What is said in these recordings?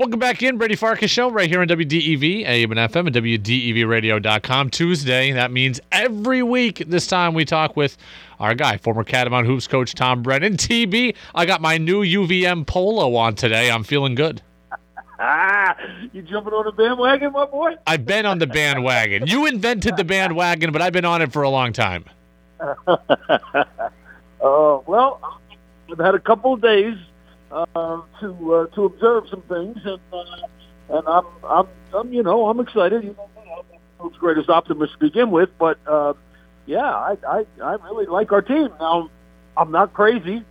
Welcome back in, Brady Farkas Show, right here on WDEV, AM and FM, and WDEVradio.com. Tuesday, that means every week this time we talk with our guy, former Catamount Hoops coach Tom Brennan. TB, I got my new UVM polo on today. I'm feeling good. Ah, you jumping on the bandwagon, my boy? I've been on the bandwagon. You invented the bandwagon, but I've been on it for a long time. uh, well, I've had a couple of days uh, to uh, to observe some things, and uh, and I'm, I'm I'm you know I'm excited. You know, I'm the greatest optimist to begin with, but uh, yeah, I, I I really like our team. Now, I'm not crazy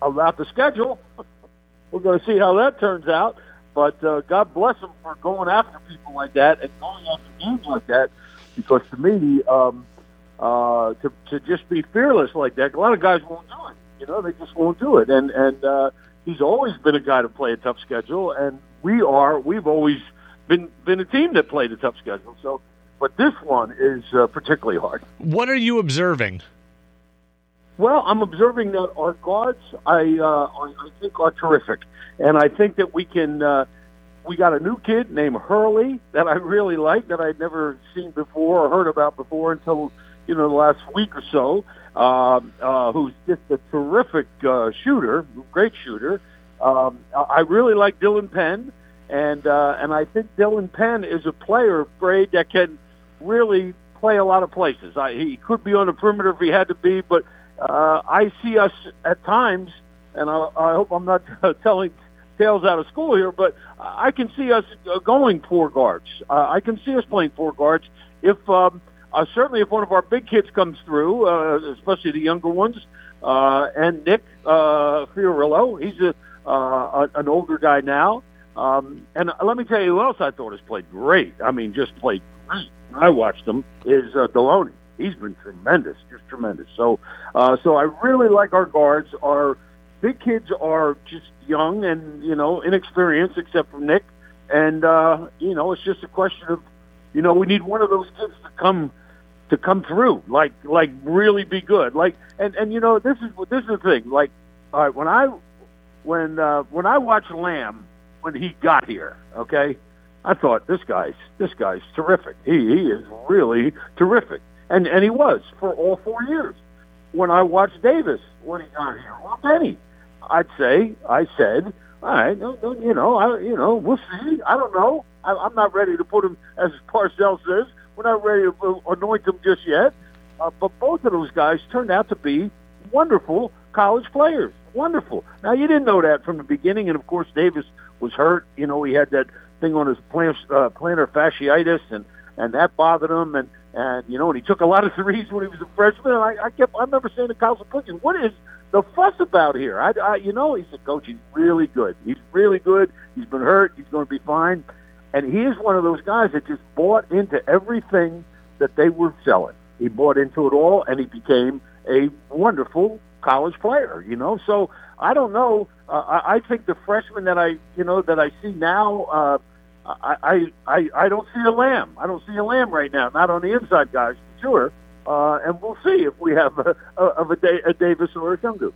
about the schedule. We're going to see how that turns out. But uh, God bless them for going after people like that and going after games like that, because to me, um, uh, to to just be fearless like that, a lot of guys won't do it. You know, they just won't do it. And and uh, he's always been a guy to play a tough schedule, and we are. We've always been been a team that played a tough schedule. So, but this one is uh, particularly hard. What are you observing? Well, I'm observing that our guards, I uh, I think, are terrific, and I think that we can. Uh, we got a new kid named Hurley that I really like that I'd never seen before or heard about before until you know the last week or so. Uh, uh, who's just a terrific uh, shooter, great shooter. Um, I really like Dylan Penn, and uh, and I think Dylan Penn is a player, Braid, that can really play a lot of places. I, he could be on the perimeter if he had to be, but uh, I see us at times, and I, I hope I'm not telling tales out of school here, but I can see us going four guards. Uh, I can see us playing four guards if um, uh, certainly if one of our big kids comes through, uh, especially the younger ones, uh, and Nick uh, Fiorillo, he's a, uh, an older guy now. Um, and let me tell you who else I thought has played great. I mean, just played great. I watched him is uh, Deloney he's been tremendous, just tremendous. So, uh, so I really like our guards. Our big kids are just young and you know inexperienced, except for Nick. And uh, you know, it's just a question of, you know, we need one of those kids to come to come through, like like really be good. Like, and and you know, this is this is the thing. Like, all right, when I when uh, when I watched Lamb when he got here, okay. I thought this guy's this guy's terrific. He he is really terrific and and he was for all four years. When I watched Davis when he got here, or Penny, I'd say I said, all right, no, no, you know, I, you know, we'll see. I don't know. I, I'm not ready to put him as Parcells says. We're not ready to anoint him just yet. Uh, but both of those guys turned out to be wonderful college players. Wonderful. Now you didn't know that from the beginning, and of course Davis was hurt. You know, he had that thing on his plantar, uh, plantar fasciitis, and and that bothered him. And and you know, and he took a lot of threes when he was a freshman. And I, I kept, I remember saying to Kyle Pickin, "What is the fuss about here?" I, I, you know, he said, "Coach, he's really good. He's really good. He's been hurt. He's going to be fine." And he is one of those guys that just bought into everything that they were selling. He bought into it all, and he became a wonderful college player. You know, so I don't know. Uh, I, I think the freshman that I, you know, that I see now. Uh, I, I, I don't see a lamb. I don't see a lamb right now. Not on the inside guys, for sure. Uh, and we'll see if we have a, a, of a, a Davis or a Shungu.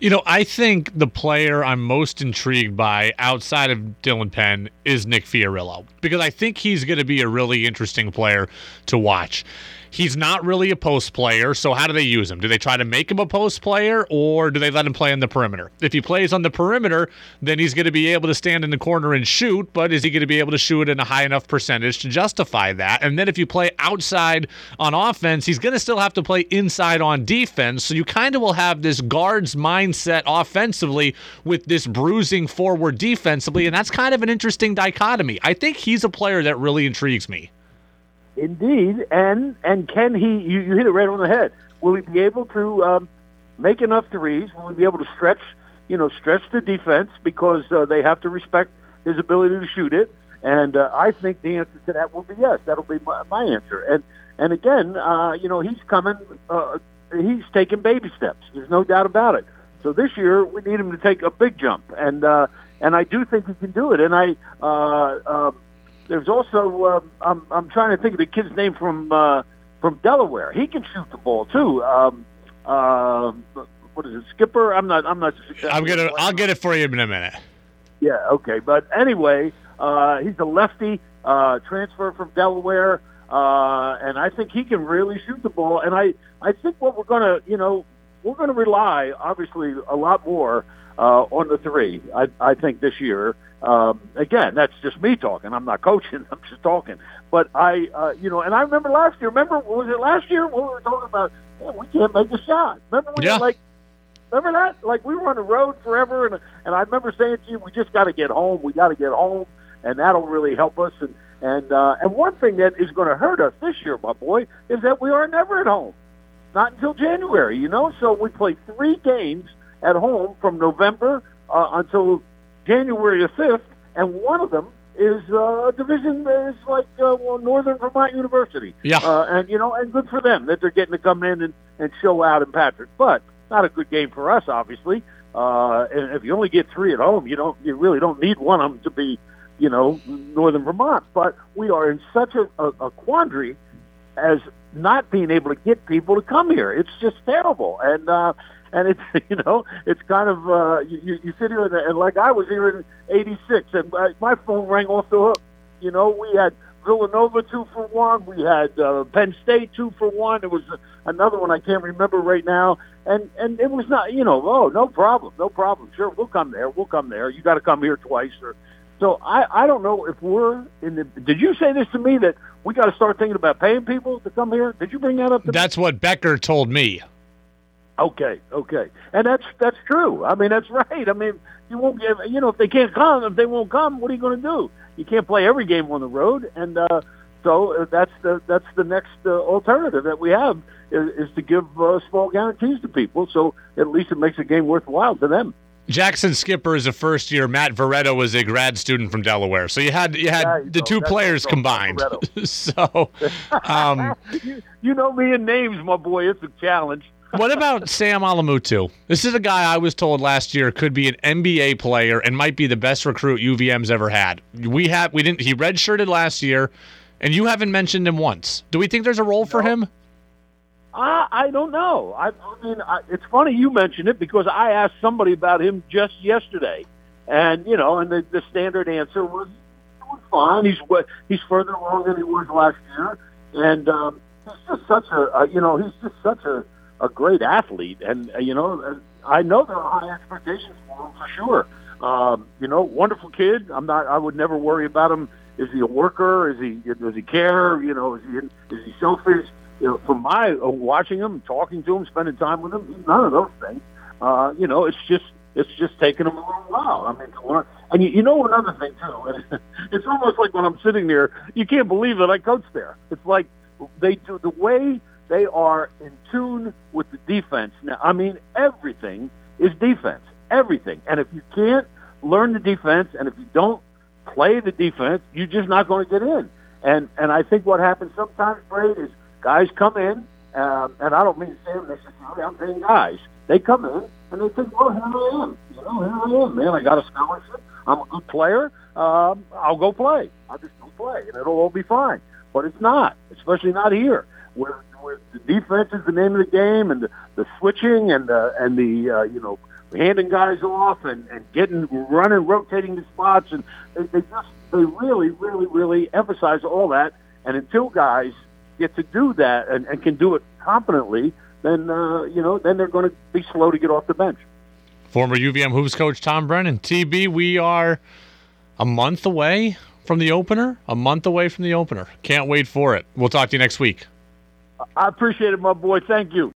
You know, I think the player I'm most intrigued by outside of Dylan Penn is Nick Fiorillo because I think he's going to be a really interesting player to watch. He's not really a post player, so how do they use him? Do they try to make him a post player or do they let him play on the perimeter? If he plays on the perimeter, then he's going to be able to stand in the corner and shoot, but is he going to be able to shoot in a high enough percentage to justify that? And then if you play outside on offense, he's going to still have to play inside on defense, so you kind of will have this guard's mindset offensively with this bruising forward defensively, and that's kind of an interesting dichotomy. I think he's a player that really intrigues me. Indeed, and and can he? You, you hit it right on the head. Will he be able to um, make enough threes? Will he be able to stretch? You know, stretch the defense because uh, they have to respect his ability to shoot it. And uh, I think the answer to that will be yes. That'll be my, my answer. And and again, uh, you know, he's coming. Uh, he's taking baby steps. There's no doubt about it. So this year we need him to take a big jump, and uh, and I do think he can do it. And I. Uh, uh, there's also uh, I'm I'm trying to think of the kid's name from uh, from Delaware. He can shoot the ball too. Um, uh, what is it, Skipper? I'm not. I'm not. I'm gonna. I'll get it for you in a minute. Yeah, okay. But anyway, uh, he's a lefty, uh, transfer from Delaware, uh, and I think he can really shoot the ball. And I, I think what we're going to, you know, we're going to rely, obviously, a lot more uh, on the three, I, I think, this year. Um, again, that's just me talking. I'm not coaching. I'm just talking. But I, uh, you know, and I remember last year. Remember, was it last year when we were talking about, man, we can't make a shot. Remember, we yeah. like, remember that? Like we were on the road forever, and and I remember saying to you, we just got to get home. We got to get home, and that'll really help us. And and uh, and one thing that is going to hurt us this year, my boy, is that we are never at home, not until January. You know, so we play three games at home from November uh, until January the fifth, and one of them is uh, a division that is like uh, well, Northern Vermont University. Yeah. Uh, and you know, and good for them that they're getting to come in and, and show out in Patrick. But not a good game for us, obviously. Uh, and if you only get three at home, you don't, you really don't need one of them to be, you know, Northern Vermont. But we are in such a, a, a quandary as not being able to get people to come here. It's just terrible. And, uh, and it's you know it's kind of uh, you, you sit here and, and like I was here in '86 and my phone rang off the hook. You know we had Villanova two for one, we had uh, Penn State two for one. There was another one I can't remember right now, and and it was not you know oh no problem no problem sure we'll come there we'll come there you got to come here twice or so I I don't know if we're in the. Did you say this to me that we got to start thinking about paying people to come here? Did you bring that up? That's what Becker told me. Okay, okay, and that's that's true. I mean, that's right. I mean, you won't give. You know, if they can't come, if they won't come, what are you going to do? You can't play every game on the road, and uh, so uh, that's the that's the next uh, alternative that we have is, is to give uh, small guarantees to people. So at least it makes the game worthwhile to them. Jackson Skipper is a first year. Matt Veretto was a grad student from Delaware. So you had you had you the know, two that's players combined. So um, you, you know me in names, my boy. It's a challenge. what about Sam Alamutu? This is a guy I was told last year could be an NBA player and might be the best recruit UVM's ever had. We have we didn't he redshirted last year, and you haven't mentioned him once. Do we think there's a role for him? I, I don't know. I, I mean, I, it's funny you mentioned it because I asked somebody about him just yesterday, and you know, and the, the standard answer was, "He was fine. He's he's further along than he was last year, and um, he's just such a, a you know, he's just such a, a great athlete, and uh, you know, I know there are high expectations for him for sure. Um, you know, wonderful kid. I'm not. I would never worry about him. Is he a worker? Is he does he care? You know, is he is he selfish? You know, from my uh, watching him, talking to him, spending time with him, none of those things. Uh, you know, it's just it's just taking him a little while. I mean, to learn. And you, you know another thing too. It's almost like when I'm sitting there, you can't believe that I coach there. It's like they do the way they are in tune with the defense. Now, I mean, everything is defense, everything. And if you can't learn the defense, and if you don't play the defense, you're just not going to get in. And and I think what happens sometimes, Braid, is guys come in, um, and I don't mean Sam necessarily. I'm saying guys. They come in and they think, well, here I am. You know, here I am, man. I got a scholarship. I'm a good player. Um, I'll go play. I'll just go play, and it'll all be fine. But it's not, especially not here, where, where the defense is the name of the game, and the, the switching and the and the uh, you know handing guys off and, and getting running, rotating the spots, and they, they just they really, really, really emphasize all that. And until guys get to do that and, and can do it competently, then uh, you know then they're going to be slow to get off the bench. Former UVM hoops coach Tom Brennan. TB, we are a month away from the opener. A month away from the opener. Can't wait for it. We'll talk to you next week. I appreciate it, my boy. Thank you.